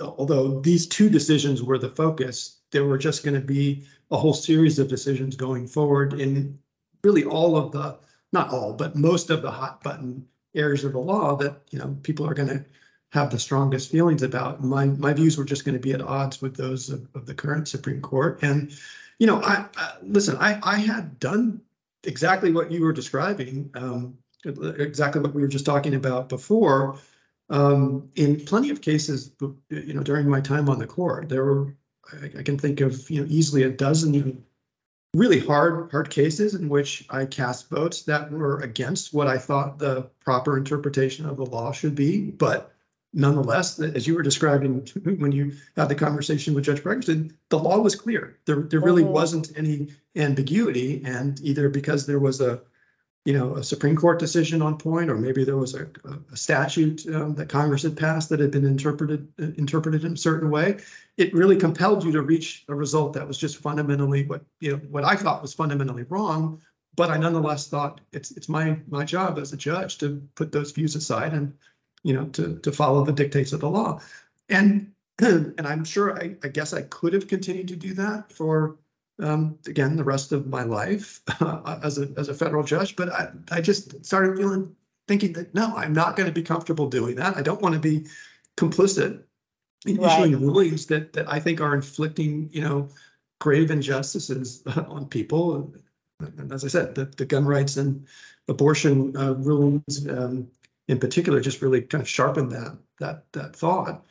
although these two decisions were the focus, there were just going to be a whole series of decisions going forward in really all of the, not all, but most of the hot button areas of the law that, you know, people are going to have the strongest feelings about. My, my views were just going to be at odds with those of, of the current Supreme Court. And, you know, I, I, listen, I, I had done exactly what you were describing, um, exactly what we were just talking about before. Um, in plenty of cases, you know, during my time on the court, there were, I, I can think of, you know, easily a dozen really hard, hard cases in which I cast votes that were against what I thought the proper interpretation of the law should be. But nonetheless, as you were describing (laughs) when you had the conversation with Judge Ferguson, the law was clear. There, there really Mhm. wasn't any ambiguity, and either because there was a, you know, a Supreme Court decision on point, or maybe there was a, a statute um, that Congress had passed that had been interpreted interpreted in a certain way. It really compelled you to reach a result that was just fundamentally what you know what I thought was fundamentally wrong. But I nonetheless thought it's it's my my job as a judge to put those views aside and you know to to follow the dictates of the law. And (clears throat) and I'm sure I, I guess I could have continued to do that for um, again, the rest of my life (laughs) as a, as a federal judge, but I, I just started feeling, thinking that, no, I'm not going to be comfortable doing that. I don't want to be complicit in Right. issuing rulings that, that I think are inflicting, you know, grave injustices (laughs) on people. And as I said, the, the gun rights and abortion uh, rulings um, in particular just really kind of sharpened that, that, that thought.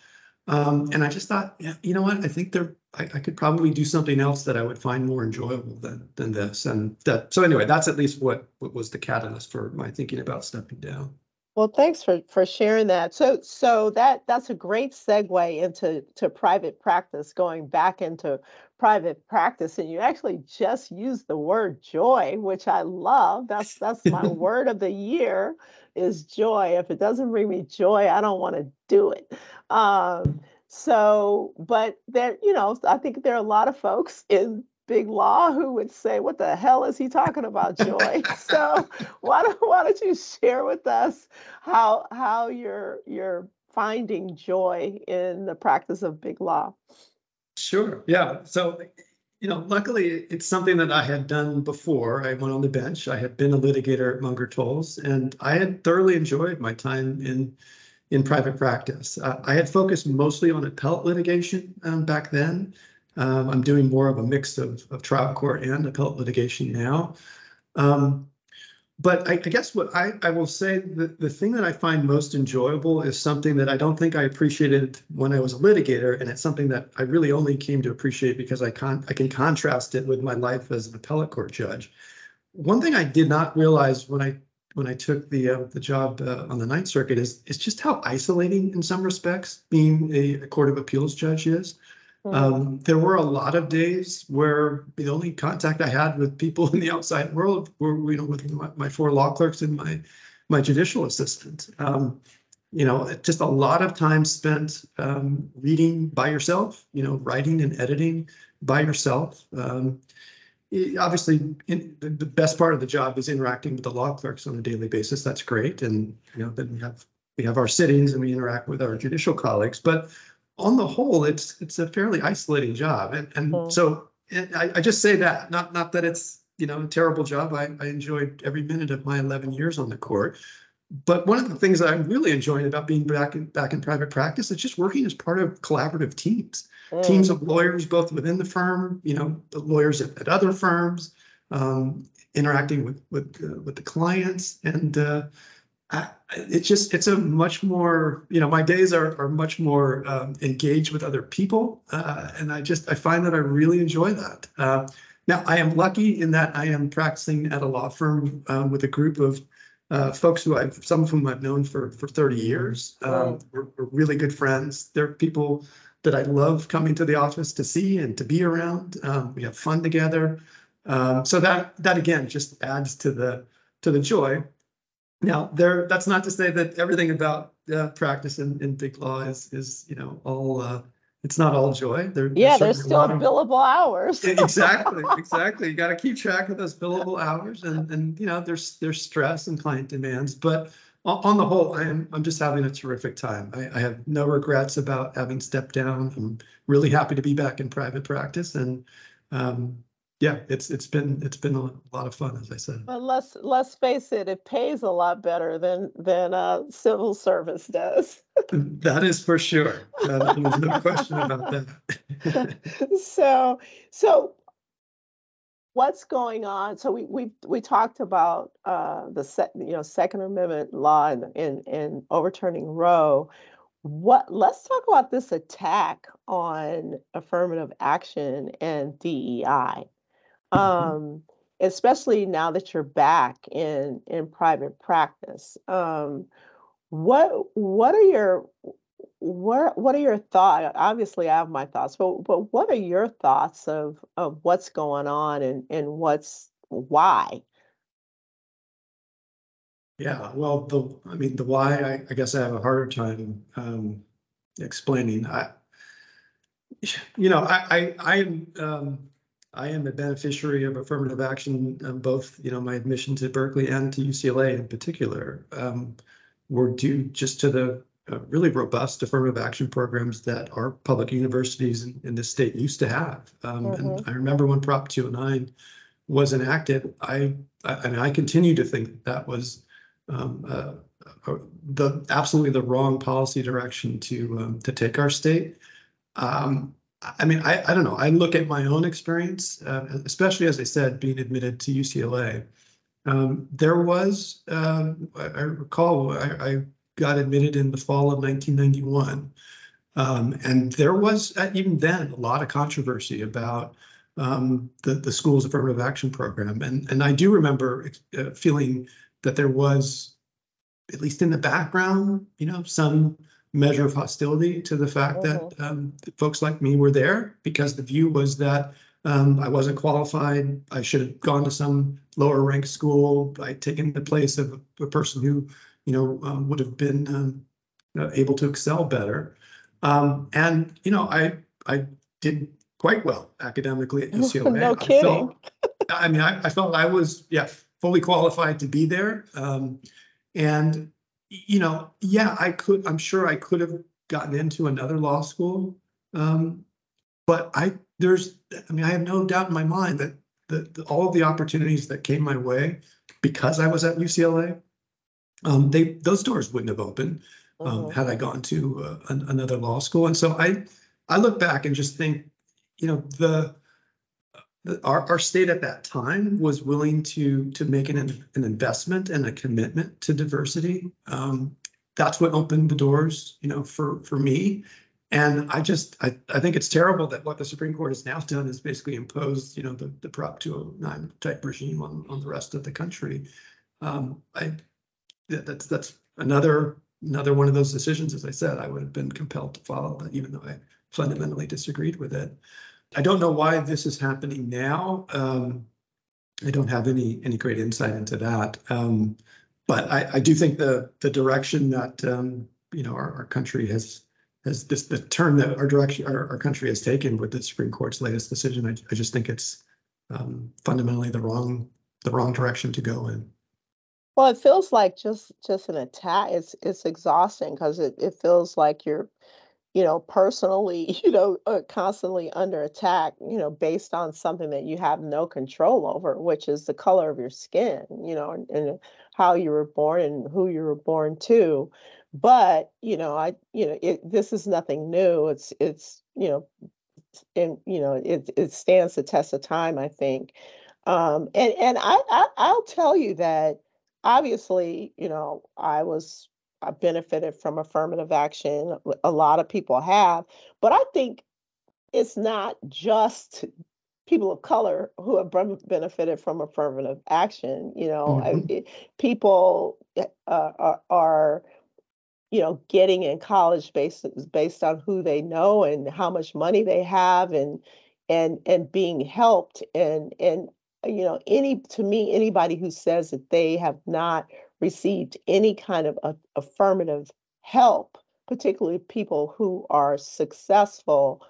Um, and I just thought, yeah, you know what? I think there, I, I could probably do something else that I would find more enjoyable than than this. And that, so anyway, that's at least what what was the catalyst for my thinking about stepping down. Well, thanks for for sharing that. So so that that's a great segue into to private practice, going back into private practice. And you actually just used the word joy, which I love. That's that's my (laughs) word of the year is joy. If it doesn't bring me joy, I don't want to do it. Um, so, but there, you know, I think there are a lot of folks in big law who would say, "What the hell is he talking about, joy?" (laughs) so, why don't why don't you share with us how how you're you're finding joy in the practice of big law? Sure. Yeah. So, you know, luckily it's something that I had done before. I went on the bench. I had been a litigator at Munger Tolles, and I had thoroughly enjoyed my time in in private practice. Uh, I had focused mostly on appellate litigation um, back then. Um, I'm doing more of a mix of, of trial court and appellate litigation now. Um, but I, I guess what I, I will say the, the thing that I find most enjoyable is something that I don't think I appreciated when I was a litigator, and it's something that I really only came to appreciate because I con I can contrast it with my life as an appellate court judge. One thing I did not realize when I when I took the uh, the job uh, on the Ninth Circuit is is just how isolating in some respects being a, a court of appeals judge is. Mm, Um, there were a lot of days where the only contact I had with people (laughs) in the outside world were, you know, with my, my four law clerks and my my judicial assistant. Um, you know, just a lot of time spent um, reading by yourself. You know, writing and editing by yourself. Obviously, in, the, best part of the job is interacting with the law clerks on a daily basis. That's great, and you know, then we have we have our sittings and we interact with our judicial colleagues, but on the whole, it's it's a fairly isolating job, and and Mhm. so and I, I just say that not not that it's you know a terrible job. I, I enjoyed every minute of my 11 years on the court, but one of the things that I'm really enjoying about being back in back in private practice is just working as part of collaborative teams, teams mm, of lawyers both within the firm, you know, the lawyers at, at other firms, um, interacting with with uh, with the clients, and uh, I, it's just it's a much more you know my days are are much more um, engaged with other people uh, and I just I find that I really enjoy that. Uh, now I am lucky in that I am practicing at a law firm um, with a group of uh, folks who I've some of whom I've known for for 30 years. Um, we're, we're really good friends. They're people that I love coming to the office to see and to be around. Um, we have fun together. Um, so that that again just adds to the to the joy. Now, there, that's not to say that everything about uh, practice in, in big law is, is, you know, all, uh, it's not all joy. There, Yeah, there's a still of- billable hours. Exactly, (laughs) exactly. You got to keep track of those billable hours and, and, you know, there's, there's stress and client demands, but on, the whole, I am, I'm just having a terrific time. I, I have no regrets about having stepped down. I'm really happy to be back in private practice and, um, yeah, it's, it's been, it's been a lot of fun, as I said. But let's let's face it, it pays a lot better than than uh, civil service does. (laughs) That is for sure. Uh, There's no question about that. (laughs) so so what's going on? So we we we talked about uh, the set you know Second Amendment law and and, and overturning Roe. What let's talk about this attack on affirmative action and DEI. Um, especially now that you're back in in private practice. Um, what what are your what what are your thoughts? Obviously, I have my thoughts, but but what are your thoughts of of what's going on and and what's why? Yeah, well, the, I mean, the why, I, I guess I have a harder time um, explaining. I, you know, I, I, I am, um, I am a beneficiary of affirmative action, um, both, you know, my admission to Berkeley and to UCLA in particular, um, were due just to the uh, really robust affirmative action programs that our public universities in, in this state used to have. Um, and I remember when Prop 209 was enacted, I, I, mean, I continue to think that, that was um, uh, uh, the absolutely the wrong policy direction to um, to take our state. Um, I I mean, I, I don't know. I look at my own experience, uh, especially as I said, being admitted to UCLA. Um, there was, um, I, I recall, I, I got admitted in the fall of 1991. Um, and there was, uh, even then, a lot of controversy about um, the, the school's affirmative action program. And, and I do remember uh, feeling that there was, at least in the background, you know, some measure of hostility to the fact that um, folks like me were there because the view was that um, I wasn't qualified. I should have gone to some lower ranked school. I'd taken the place of a person who, you know, um, would have been um, uh, able to excel better. Um, and you know, I I did quite well academically at (laughs) UCLA. No I kidding. felt- (laughs) I mean, I, I felt I was yeah fully qualified to be there. Um, and you know, yeah, I could. I'm sure I could have gotten into another law school. Um, but I there's I mean, I have no doubt in my mind that the, the all of the opportunities that came my way because I was at UCLA, um, they those doors wouldn't have opened um, Mhm. had I gone to uh, an, another law school. And so I, I look back and just think, you know, the, the our, our state at that time was willing to to make an an investment and a commitment to diversity. Um, that's what opened the doors, you know, for for me. And I just I, I think it's terrible that what the Supreme Court has now done is basically imposed, you know, the, the Prop 209 type regime on, on the rest of the country. Um, I that, that's that's another another one of those decisions. As I said, I would have been compelled to follow that, even though I fundamentally disagreed with it. I don't know why this is happening now. Um, I don't have any any great insight into that. Um, but I, I do think the the direction that um, you know our, our country has has this the turn that our direction our, our country has taken with the Supreme Court's latest decision. I, I just think it's um, fundamentally the wrong the wrong direction to go in. Well, it feels like just just an attack. It's it's exhausting because it, it feels like you're, you know, personally, (laughs) you know, uh, constantly under attack, you know, based on something that you have no control over, which is the color of your skin, you know, and, and how you were born and who you were born to. But, you know, I, you know, it, this is nothing new. It's it's, you know, and you know, it it stands the test of time, I think. Um, and and I, I I'll tell you that obviously, you know, I was I benefited from affirmative action. A lot of people have, but I think it's not just people of color who have benefited from affirmative action. You know, mm-hmm. it, people eh, uh, are, are, you know, getting in college based based on who they know and how much money they have, and and and being helped. And and you know, any to me, anybody who says that they have not received any kind of a, affirmative help, particularly people who are successful,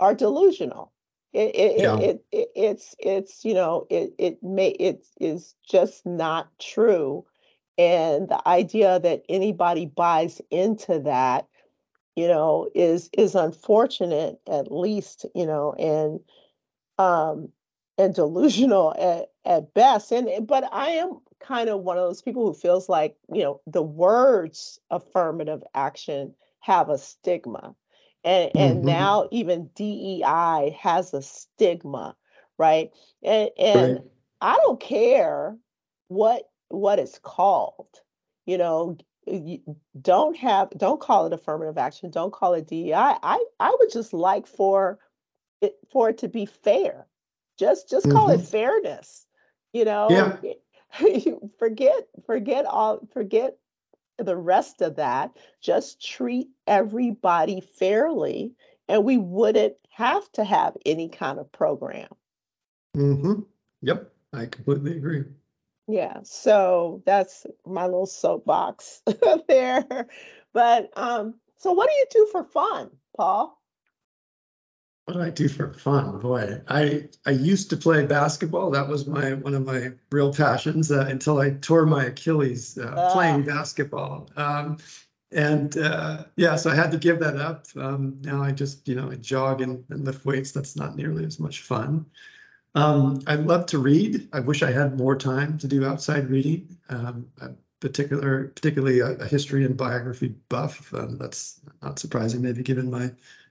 are delusional. It, it, yeah. it, it, it's it's you know it it may it is just not true, and the idea that anybody buys into that, you know, is is unfortunate at least you know and um and delusional at at best. And but I am kind of one of those people who feels like you know the words affirmative action have a stigma and and mm-hmm. now even DEI has a stigma, right? And and right. I don't care what what it's called. You know, don't have don't call it affirmative action, don't call it DEI. I I would just like for it for it to be fair. Just just call mm-hmm. it fairness. You know, yeah. (laughs) forget forget all forget the rest of that, just treat everybody fairly, and we wouldn't have to have any kind of program. Mm-hmm. Yep, I completely agree. Yeah, so that's my little soapbox (laughs) there. But um, so what do you do for fun, Paul? What do I do for fun? Boy, I I used to play basketball. That was my one of my real passions uh, until I tore my Achilles uh, ah. playing basketball. Um, and uh, yeah, so I had to give that up. Um, now I just you know I jog and, and, lift weights. That's not nearly as much fun. Um, I love to read. I wish I had more time to do outside reading. Um, particular, particularly a, a, history and biography buff. Um, that's not surprising, maybe given my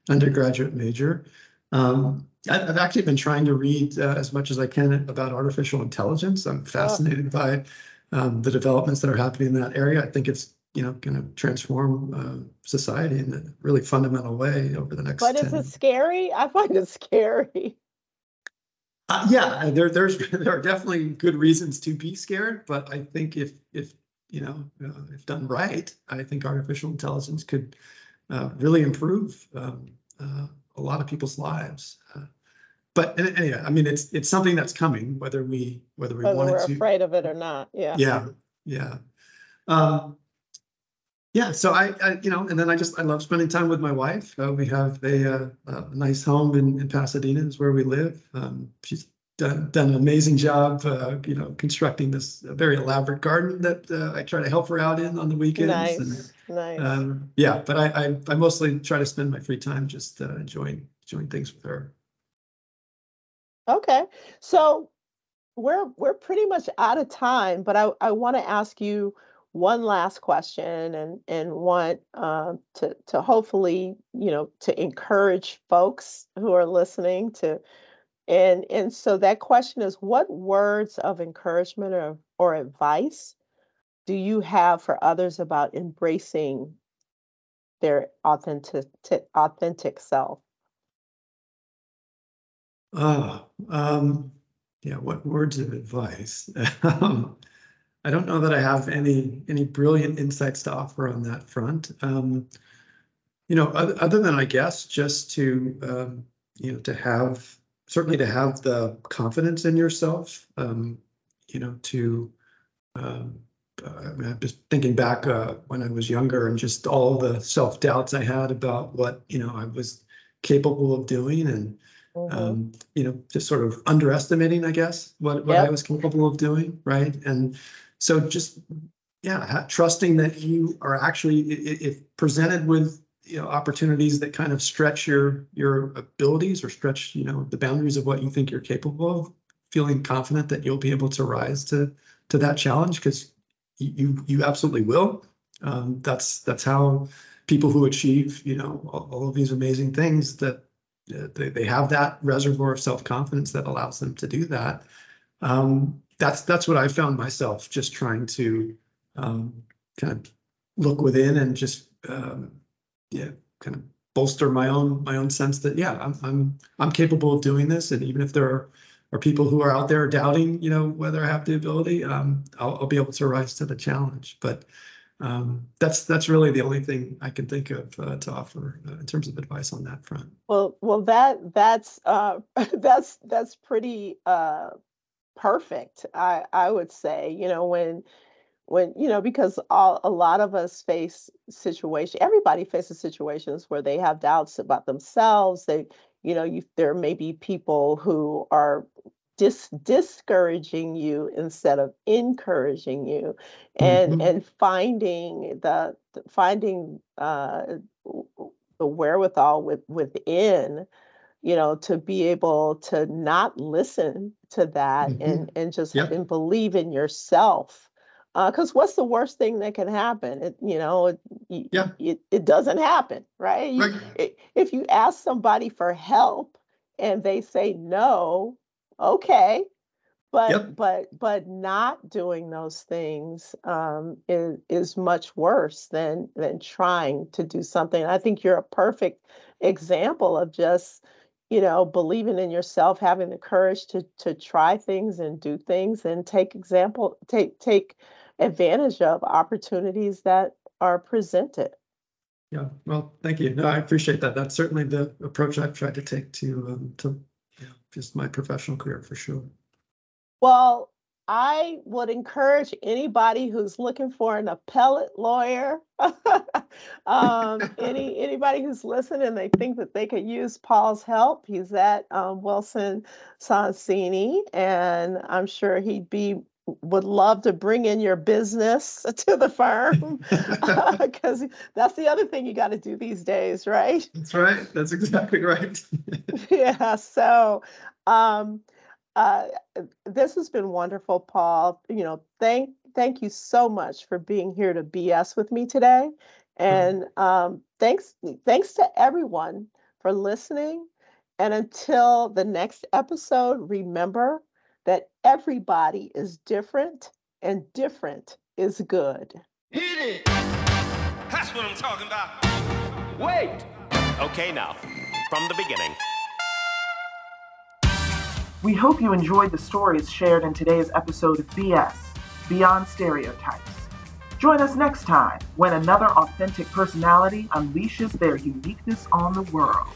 undergraduate major. Um, I've actually been trying to read uh, as much as I can about artificial intelligence. I'm fascinated by um, the developments that are happening in that area. I think it's you know going to transform uh, society in a really fundamental way over the next. But is it scary? I find it scary. Uh, yeah, there there's (laughs) there are definitely good reasons to be scared, but I think if if you know uh, if done right, I think artificial intelligence could uh, really improve um, uh, a lot of people's lives. Uh, but anyway, I mean, it's it's something that's coming, whether we whether we whether we're to. afraid of it or not. Yeah. Yeah. Yeah. Um, yeah. So I, I, you know, and then I just I love spending time with my wife. Uh, we have a, uh, a nice home in, in Pasadena, is where we live. Um, she's done done an amazing job, uh, you know, constructing this very elaborate garden that uh, I try to help her out in on the weekends. Nice, and, nice. Um, yeah, but I, I, I mostly try to spend my free time just uh, enjoying enjoying things with her. Okay, so we're we're pretty much out of time, but I I want to ask you one last question and and want uh, to to hopefully you know to encourage folks who are listening to and and so that question is what words of encouragement or, or advice do you have for others about embracing their authentic authentic self? Oh, um, yeah. What words of advice? um, I don't know that I have any any brilliant insights to offer on that front. Um, you know, other, other, than I guess just to um, you know to have certainly to have the confidence in yourself, um, you know, to, um, uh, I'm just thinking back uh, when I was younger and just all the self doubts I had about what, you know, I was capable of doing and, mm-hmm. um, you know, just sort of underestimating, I guess, what, what yep. I was capable of doing. Right. And so just, yeah, trusting that you are actually, if presented with you know opportunities that kind of stretch your your abilities or stretch you know the boundaries of what you think you're capable of feeling confident that you'll be able to rise to to that challenge because you you absolutely will. Um, that's that's how people who achieve you know all, all of these amazing things that uh, they, they have that reservoir of self-confidence that allows them to do that. Um, that's that's what I found myself just trying to um, kind of look within and just um, yeah, kind of bolster my own my own sense that yeah, I'm I'm I'm capable of doing this, and even if there are, are people who are out there doubting, you know, whether I have the ability, um, I'll, I'll be able to rise to the challenge. But um, that's that's really the only thing I can think of uh, to offer uh, in terms of advice on that front. Well, well, that that's uh, (laughs) that's that's pretty uh, perfect. I I would say, you know, when when you know because all, a lot of us face situations everybody faces situations where they have doubts about themselves they you know you there may be people who are dis- discouraging you instead of encouraging you and Mhm. and finding the finding uh the wherewithal with, within you know to be able to not listen to that Mhm. and and just Yep. and believe in yourself because what's the worst thing that can happen it you know it, Yeah. it, it doesn't happen right You- Right. i- if you ask somebody for help and they say no okay but Yep. but but not doing those things um, is is much worse than than trying to do something. I think you're a perfect example of just you know believing in yourself, having the courage to to try things and do things, and take example take take advantage of opportunities that are presented. Yeah, well, thank you. No, I appreciate that. That's certainly the approach I've tried to take to um, to yeah, just my professional career for sure. Well, I would encourage anybody who's looking for an appellate lawyer, (laughs) um, (laughs) any anybody who's listening, they think that they could use Paul's help. He's at um, Wilson Sonsini, and I'm sure he'd be would love to bring in your business (laughs) to the firm (laughs) because that's the other thing you got to do these days, right? That's right. That's exactly right. (laughs) yeah so um uh this has been wonderful paul you know thank thank you so much for being here to bs with me today and um thanks thanks to everyone for listening and until the next episode remember that everybody is different and different is good Hit it. That's what I'm talking about. Wait! Okay, now, from the beginning. We hope you enjoyed the stories shared in today's episode of BS Beyond Stereotypes. Join us next time when another authentic personality unleashes their uniqueness on the world.